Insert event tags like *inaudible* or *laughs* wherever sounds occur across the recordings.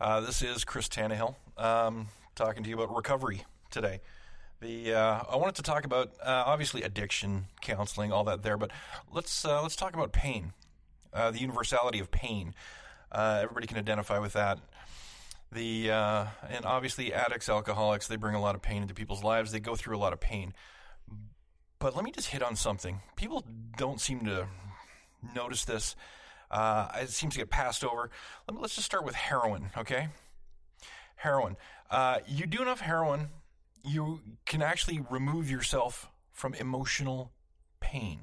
Uh, this is Chris Tannehill um, talking to you about recovery today. The uh, I wanted to talk about uh, obviously addiction, counseling, all that there, but let's uh, let's talk about pain, uh, the universality of pain. Uh, everybody can identify with that. The and obviously addicts, alcoholics, they bring a lot of pain into people's lives. They go through a lot of pain. But let me just hit on something. People don't seem to notice this. Uh, it seems to get passed over. Let me, let's just start with heroin, okay? Heroin. Uh, you do enough heroin, you can actually remove yourself from emotional pain.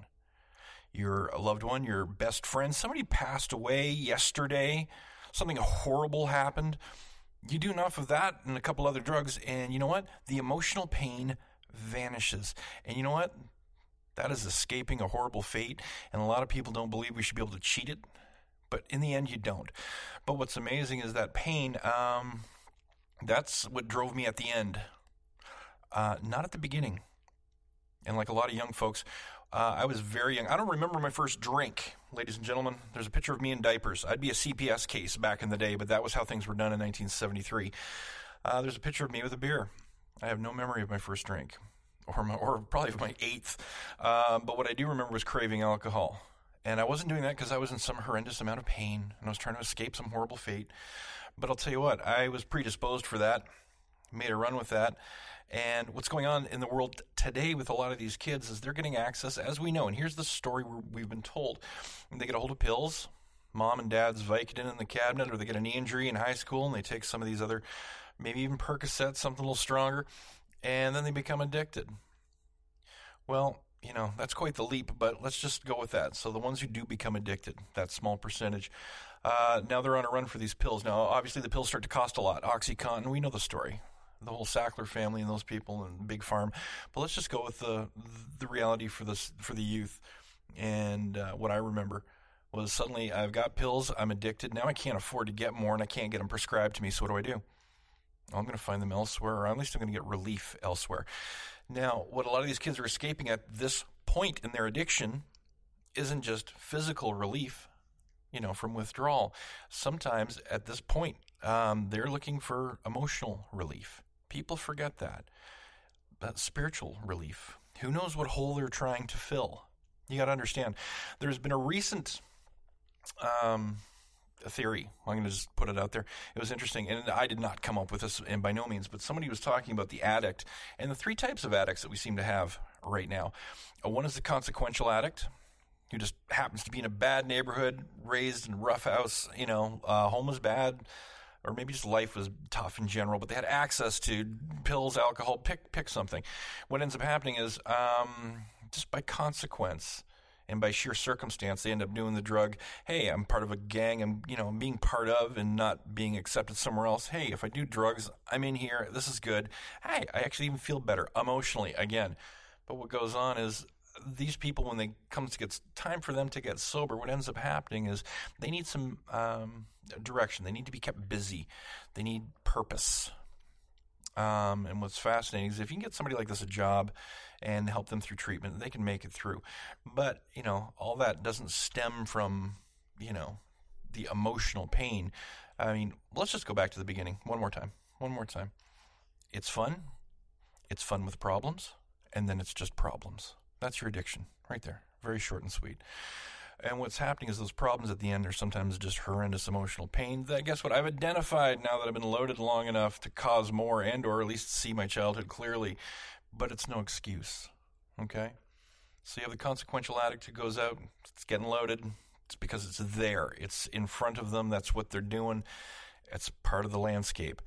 Your loved one, your best friend, somebody passed away yesterday, something horrible happened. You do enough of that and a couple other drugs, and you know what? The emotional pain vanishes. And you know what? That is escaping a horrible fate. And a lot of people don't believe we should be able to cheat it. But in the end, you don't. But what's amazing is that pain, um, that's what drove me at the end, uh, not at the beginning. And like a lot of young folks, uh, I was very young. I don't remember my first drink, ladies and gentlemen. There's a picture of me in diapers. I'd be a CPS case back in the day, but that was how things were done in 1973. Uh, there's a picture of me with a beer. I have no memory of my first drink, or my, or probably my eighth. Uh, but what I do remember was craving alcohol, and I wasn't doing that because I was in some horrendous amount of pain and I was trying to escape some horrible fate. But I'll tell you what, I was predisposed for that. Made a run with that. And what's going on in the world today with a lot of these kids is they're getting access, as we know. And here's the story we've been told: they get a hold of pills, mom and dad's Vicodin in the cabinet, or they get a knee injury in high school and they take some of these other maybe even Percocet, something a little stronger, and then they become addicted. Well, you know, that's quite the leap, but let's just go with that. So the ones who do become addicted, that small percentage, uh, now they're on a run for these pills. Now, obviously, the pills start to cost a lot. OxyContin, we know the story. The whole Sackler family and those people and Big Farm. But let's just go with the the reality for this for the youth. And uh, what I remember was suddenly I've got pills, I'm addicted. Now I can't afford to get more, and I can't get them prescribed to me. So what do I do? I'm going to find them elsewhere, or at least I'm going to get relief elsewhere. Now, what a lot of these kids are escaping at this point in their addiction isn't just physical relief, you know, from withdrawal. Sometimes at this point, um, they're looking for emotional relief. People forget that. But spiritual relief. Who knows what hole they're trying to fill? You got to understand. There's been a recent um, a theory. I'm going to just put it out there. It was interesting, and I did not come up with this, and by no means, but somebody was talking about the addict and the three types of addicts that we seem to have right now. Uh, one is the consequential addict, who just happens to be in a bad neighborhood, raised in a rough house. You know, uh, home was bad, or maybe just life was tough in general, but they had access to pills, alcohol. Pick pick something. What ends up happening is um, just by consequence and by sheer circumstance they end up doing the drug hey i'm part of a gang i'm you know i'm being part of and not being accepted somewhere else. Hey if i do drugs i'm in here. This is good. Hey i actually even feel better emotionally again. But what goes on is these people when they comes to get time for them to get sober what ends up happening is they need some um, direction. They need to be kept busy. They need purpose. Um, and what's fascinating is if you can get somebody like this a job and help them through treatment, they can make it through. But, you know, all that doesn't stem from, you know, the emotional pain. I mean, let's just go back to the beginning one more time. One more time. It's fun. It's fun with problems. And then it's just problems. That's your addiction right there. Very short and sweet. And what's happening is those problems at the end are sometimes just horrendous emotional pain that guess what I've identified now that I've been loaded long enough to cause more and or at least see my childhood clearly. But it's no excuse. Okay? So you have the consequential addict who goes out, it's getting loaded. It's because it's there. It's in front of them. That's what they're doing. It's part of the landscape.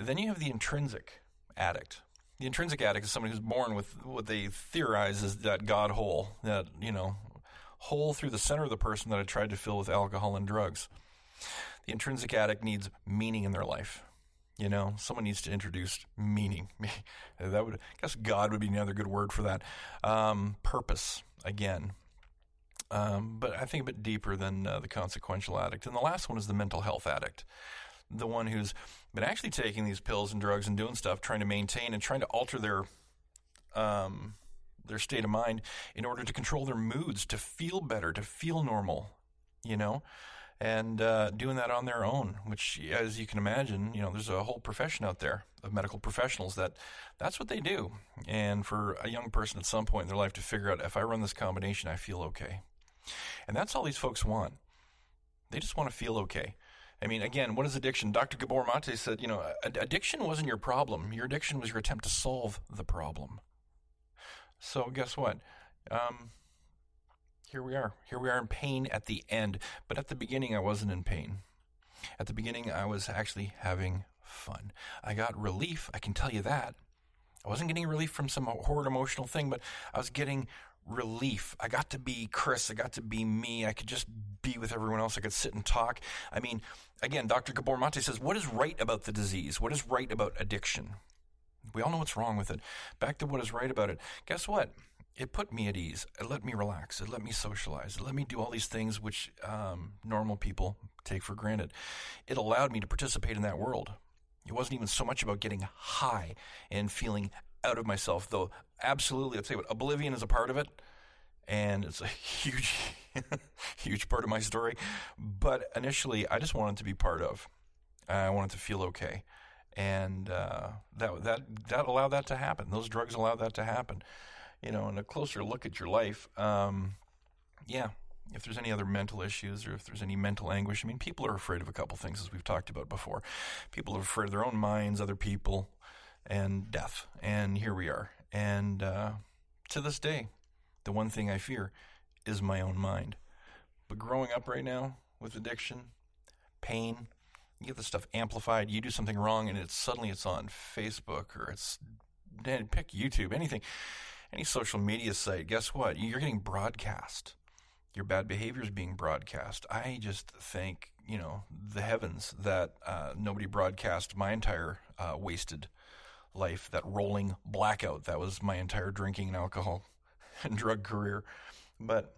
Then you have the intrinsic addict. The intrinsic addict is somebody who's born with what they theorize is that God hole, that, you know, hole through the center of the person that I tried to fill with alcohol and drugs. The intrinsic addict needs meaning in their life. You know, someone needs to introduce meaning. *laughs* that would, I guess, God would be another good word for that. Um, purpose again, um, but I think a bit deeper than uh, the consequential addict. And the last one is the mental health addict, the one who's been actually taking these pills and drugs and doing stuff, trying to maintain and trying to alter their um, their state of mind in order to control their moods, to feel better, to feel normal, you know? And uh, doing that on their own. Which, as you can imagine, you know, there's a whole profession out there of medical professionals that that's what they do. And for a young person at some point in their life to figure out if I run this combination, I feel okay. And that's all these folks want. They just want to feel okay. I mean, again, what is addiction? Dr. Gabor Mate said, you know, addiction wasn't your problem. Your addiction was your attempt to solve the problem. So guess what? Um, here we are. Here we are in pain at the end. But at the beginning, I wasn't in pain. At the beginning, I was actually having fun. I got relief. I can tell you that. I wasn't getting relief from some horrid emotional thing, but I was getting relief. I got to be Chris. I got to be me. I could just be with everyone else. I could sit and talk. I mean, again, Dr. Gabor Mate says, what is right about the disease? What is right about addiction? We all know what's wrong with it. Back to what is right about it. Guess what? It put me at ease. It let me relax. It let me socialize. It let me do all these things which um, normal people take for granted. It allowed me to participate in that world. It wasn't even so much about getting high and feeling out of myself, though absolutely, let's say what oblivion is a part of it, and it's a *laughs* huge, huge part of my story. But initially, I just wanted to be part of. I wanted to feel okay, and uh, that that that allowed that to happen. Those drugs allowed that to happen. You know, and a closer look at your life, um, yeah. If there's any other mental issues or if there's any mental anguish, I mean, people are afraid of a couple things, as we've talked about before. People are afraid of their own minds, other people, and death. And here we are. And uh, to this day, the one thing I fear is my own mind. But growing up right now with addiction, pain, you get the stuff amplified. You do something wrong, and it's suddenly it's on Facebook or it's pick YouTube, anything, any social media site. Guess what? You're getting broadcast. Your bad behavior is being broadcast. I just thank you know the heavens that uh, nobody broadcast my entire uh, wasted life, that rolling blackout. That was my entire drinking and alcohol *laughs* and drug career. But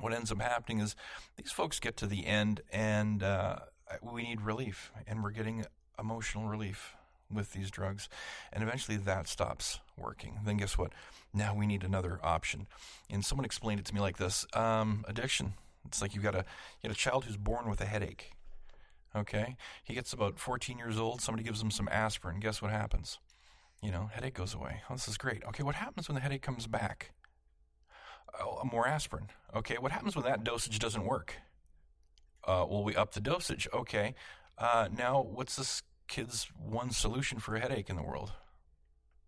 what ends up happening is these folks get to the end and uh, we need relief, and we're getting emotional relief with these drugs. And eventually that stops working. Then guess what? Now we need another option. And someone explained it to me like this um, addiction. It's like you've got a, you got a child who's born with a headache. Okay? He gets about 14 years old. Somebody gives him some aspirin. Guess what happens? You know, headache goes away. Oh, this is great. Okay, what happens when the headache comes back? Oh, more aspirin. Okay, what happens when that dosage doesn't work? Uh, well, we up the dosage. Okay, uh, now what's this kid's one solution for a headache in the world?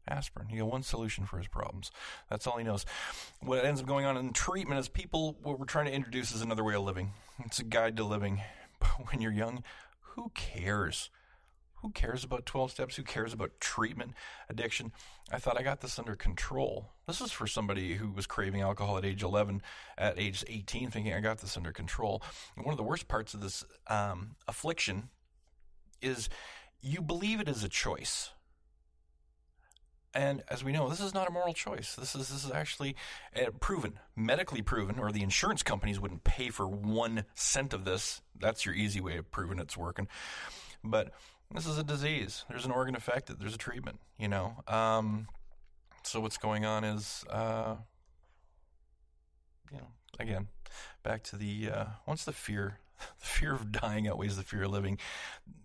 Aspirin. He got one solution for his problems. That's all he knows. What ends up going on in treatment is people, what we're trying to introduce is another way of living. It's a guide to living. *laughs* But when you're young, who cares? Who cares about 12 steps? Who cares about treatment addiction? I thought I got this under control. This is for somebody who was craving alcohol at age 11, at age 18, thinking I got this under control. And one of the worst parts of this um, affliction is you believe it is a choice. And as we know, this is not a moral choice. This is this is actually uh, proven, medically proven, or the insurance companies wouldn't pay for one cent of this. That's your easy way of proving it's working. But this is a disease. There's an organ affected. There's a treatment. You know. Um, so what's going on is, uh, you know, again, back to the uh, once the fear, the fear of dying outweighs the fear of living,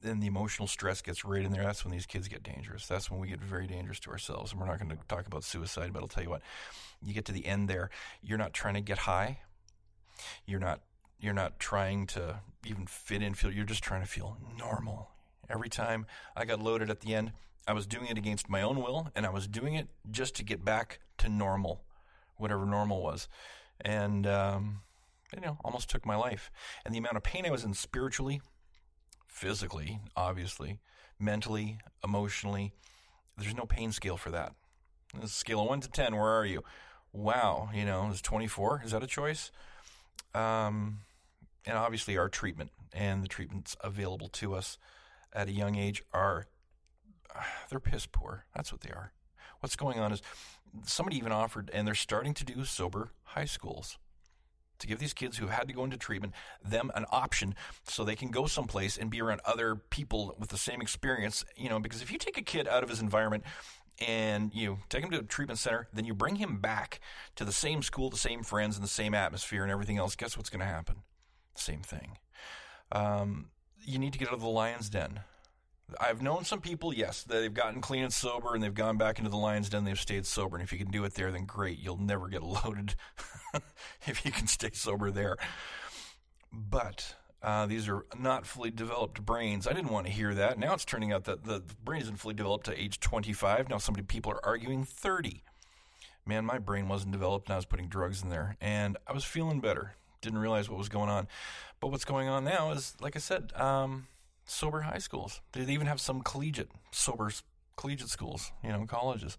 then the emotional stress gets right in there. That's when these kids get dangerous. That's when we get very dangerous to ourselves. And we're not going to talk about suicide, but I'll tell you what, you get to the end there, you're not trying to get high. You're not you're not trying to even fit in feel you're just trying to feel normal Every time I got loaded at the end, I was doing it against my own will, and I was doing it just to get back to normal, whatever normal was. And, um, you know, almost took my life. And the amount of pain I was in spiritually, physically, obviously, mentally, emotionally, there's no pain scale for that. A scale of 1 to 10, where are you? Wow, you know, is 24? Is that a choice? Um, and obviously, our treatment and the treatments available to us at a young age are *sighs* they're piss poor. That's what they are. What's going on is somebody even offered, and they're starting to do sober high schools to give these kids who had to go into treatment them an option so they can go someplace and be around other people with the same experience. You know, because if you take a kid out of his environment and you take him to a treatment center, then you bring him back to the same school, the same friends, and the same atmosphere and everything else. Guess what's going to happen? Same thing. Um, you need to get out of the lion's den. I've known some people, yes, they've gotten clean and sober and they've gone back into the lion's den, they've stayed sober. And if you can do it there, then great. You'll never get *laughs* loaded *laughs* if you can stay sober there. But uh, these are not fully developed brains. I didn't want to hear that. Now it's turning out that the brain isn't fully developed to age 25. Now some people are arguing 30. Man, my brain wasn't developed and I was putting drugs in there. And I was feeling better. Didn't realize what was going on. But what's going on now is, like I said, um, sober high schools. They even have some collegiate, sober collegiate schools, you know, colleges.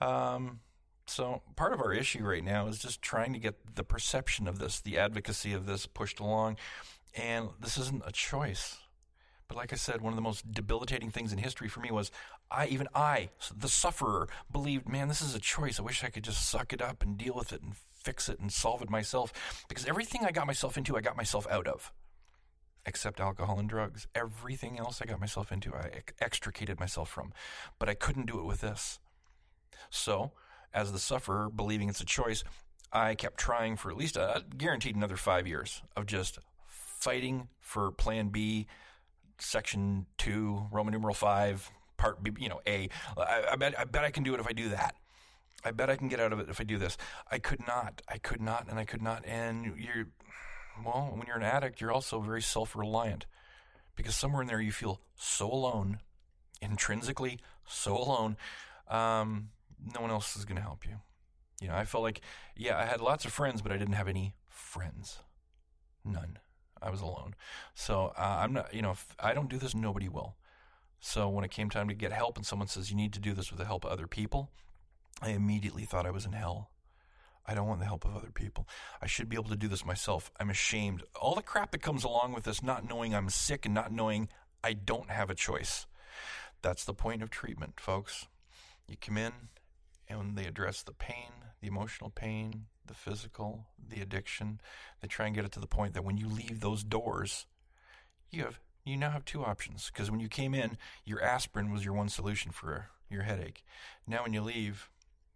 Um, so part of our issue right now is just trying to get the perception of this, the advocacy of this pushed along. And this isn't a choice. But like I said, one of the most debilitating things in history for me was I, even I, the sufferer, believed, man, this is a choice. I wish I could just suck it up and deal with it and fix it and solve it myself. Because everything I got myself into, I got myself out of. Except alcohol and drugs. Everything else I got myself into, I extricated myself from. But I couldn't do it with this. So, as the sufferer, believing it's a choice, I kept trying for at least a guaranteed another five years of just fighting for Plan B, Section Two, Roman numeral five, Part B, you know, A. I, I bet I bet I can do it if I do that. I bet I can get out of it if I do this. I could not. I could not, and I could not. And you're, well, when you're an addict, you're also very self-reliant because somewhere in there you feel so alone, intrinsically so alone. Um, no one else is going to help you. You know, I felt like, yeah, I had lots of friends, but I didn't have any friends. None. I was alone. So uh, I'm not, you know, if I don't do this, nobody will. So when it came time to get help and someone says, you need to do this with the help of other people, I immediately thought I was in hell. I don't want the help of other people. I should be able to do this myself. I'm ashamed. All the crap that comes along with this, not knowing I'm sick and not knowing I don't have a choice. That's the point of treatment, folks. You come in and they address the pain, the emotional pain, the physical, the addiction. They try and get it to the point that when you leave those doors, you have you now have two options because when you came in, your aspirin was your one solution for your headache. Now when you leave,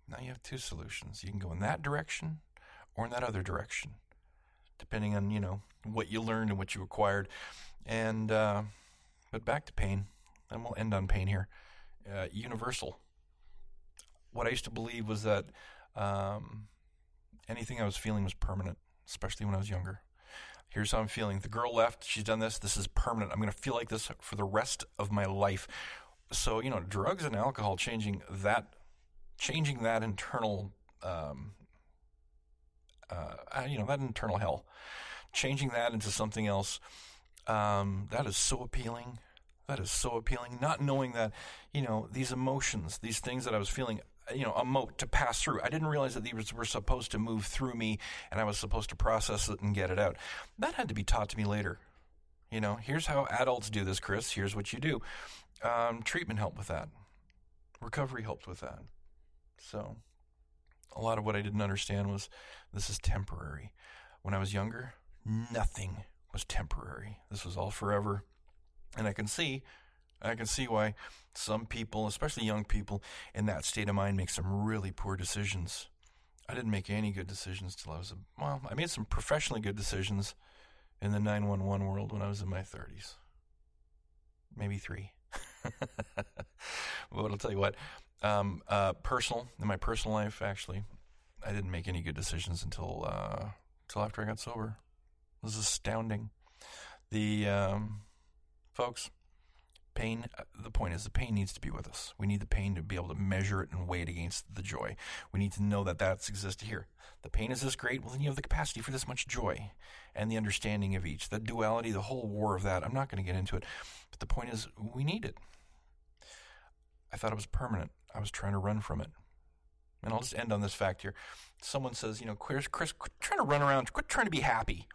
now you have two solutions. You can go in that direction or in that other direction, depending on you know what you learned and what you acquired. And uh, but back to pain, and we'll end on pain here. Uh, universal. What I used to believe was that um, anything I was feeling was permanent, especially when I was younger. Here's how I'm feeling. The girl left. She's done this. This is permanent. I'm going to feel like this for the rest of my life. So you know, drugs and alcohol changing that, changing that internal, um, uh, you know, that internal hell, changing that into something else. Um, that is so appealing. That is so appealing. Not knowing that, you know, these emotions, these things that I was feeling, you know, a moat to pass through. I didn't realize that these were supposed to move through me and I was supposed to process it and get it out. That had to be taught to me later. You know, here's how adults do this, Chris. Here's what you do. Um, treatment helped with that. Recovery helped with that. So, a lot of what I didn't understand was this is temporary. When I was younger, nothing was temporary. This was all forever. And I can see I can see why some people, especially young people, in that state of mind make some really poor decisions. I didn't make any good decisions till I was, a, well, I made some professionally good decisions in the 911 world when I was in my 30s. Maybe three. *laughs* but I'll tell you what, um, uh, personal, in my personal life, actually, I didn't make any good decisions until, uh, until after I got sober. It was astounding. The, um, folks, Pain, uh, the point is, the pain needs to be with us. We need the pain to be able to measure it and weigh it against the joy. We need to know that that's existed here. The pain is this great, well, then you have the capacity for this much joy and the understanding of each. The duality, the whole war of that, I'm not going to get into it. But the point is, we need it. I thought it was permanent. I was trying to run from it. And I'll just end on this fact here. Someone says, you know, Chris, Chris quit trying to run around, quit trying to be happy.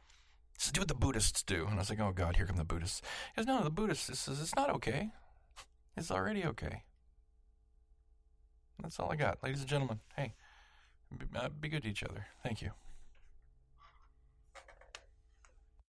This do what the Buddhists do. And I was like, oh God, here come the Buddhists. He goes, no, the Buddhists this says it's not okay. It's already okay. That's all I got. Ladies and gentlemen, hey, be, uh, be good to each other. Thank you.